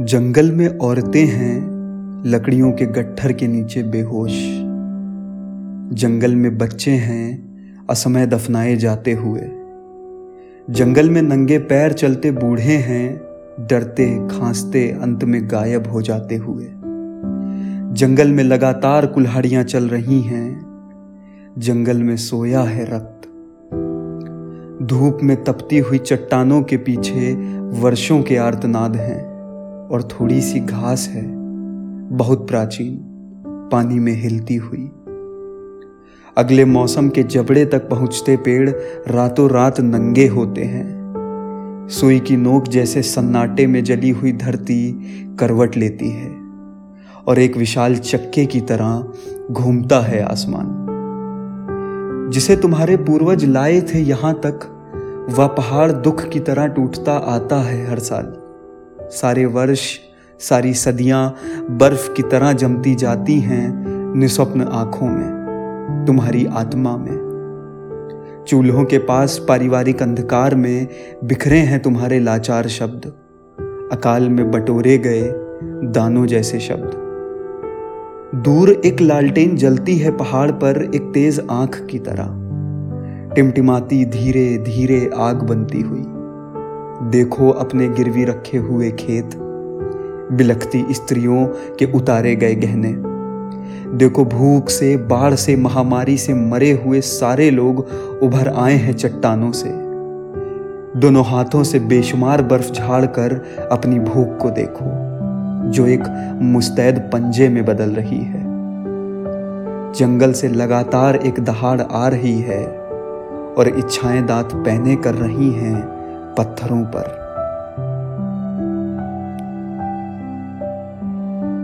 जंगल में औरतें हैं, लकड़ियों के गट्ठर के नीचे बेहोश। जंगल में बच्चे हैं, असमय दफनाए जाते हुए। जंगल में नंगे पैर चलते बूढ़े हैं, डरते, खांसते, अंत में गायब हो जाते हुए। जंगल में लगातार कुल्हाड़ियाँ चल रही हैं। जंगल में सोया है रक्त। धूप में तपती हुई चट्टानों के पीछे वर्षों के आर्तनाद हैं। और थोड़ी सी घास है, बहुत प्राचीन, पानी में हिलती हुई। अगले मौसम के जबड़े तक पहुँचते पेड़ रातों रात नंगे होते हैं। सुई की नोक जैसे सन्नाटे में जली हुई धरती करवट लेती है और एक विशाल चक्के की तरह घूमता है आसमान। जिसे तुम्हारे पूर्वज लाए थे यहाँ तक, वह पहाड़ दुख की तरह टूटता आता है हर साल। सारे वर्ष, सारी सदियाँ बर्फ़ की तरह जमती जाती हैं निस्वप्न आँखों में, तुम्हारी आत्मा में। चूल्हों के पास पारिवारिक अंधकार में बिखरे हैं तुम्हारे लाचार शब्द, अकाल में बटोरे गए दानों जैसे शब्द। दूर एक लालटेन जलती है पहाड़ पर एक तेज आँख की तरह। टिमटिमाती धीरे धीरे आग बनती हुई। देखो अपने गिरवी रखे हुए खेत। बिलखती स्त्रियों के उतारे गए गहने। देखो भूख से, बाढ़ से, महामारी से मरे हुए सारे लोग उभर आए हैं चट्टानों से। दोनों हाथों से बेशुमार बर्फ़ झाड़ कर अपनी भूख को देखो, जो एक मुस्तैद पंजे में बदल रही है। जंगल से लगातार एक दहाड़ आ रही है और इच्छाएँ दांत पहने कर रही हैं। पत्थरों पर।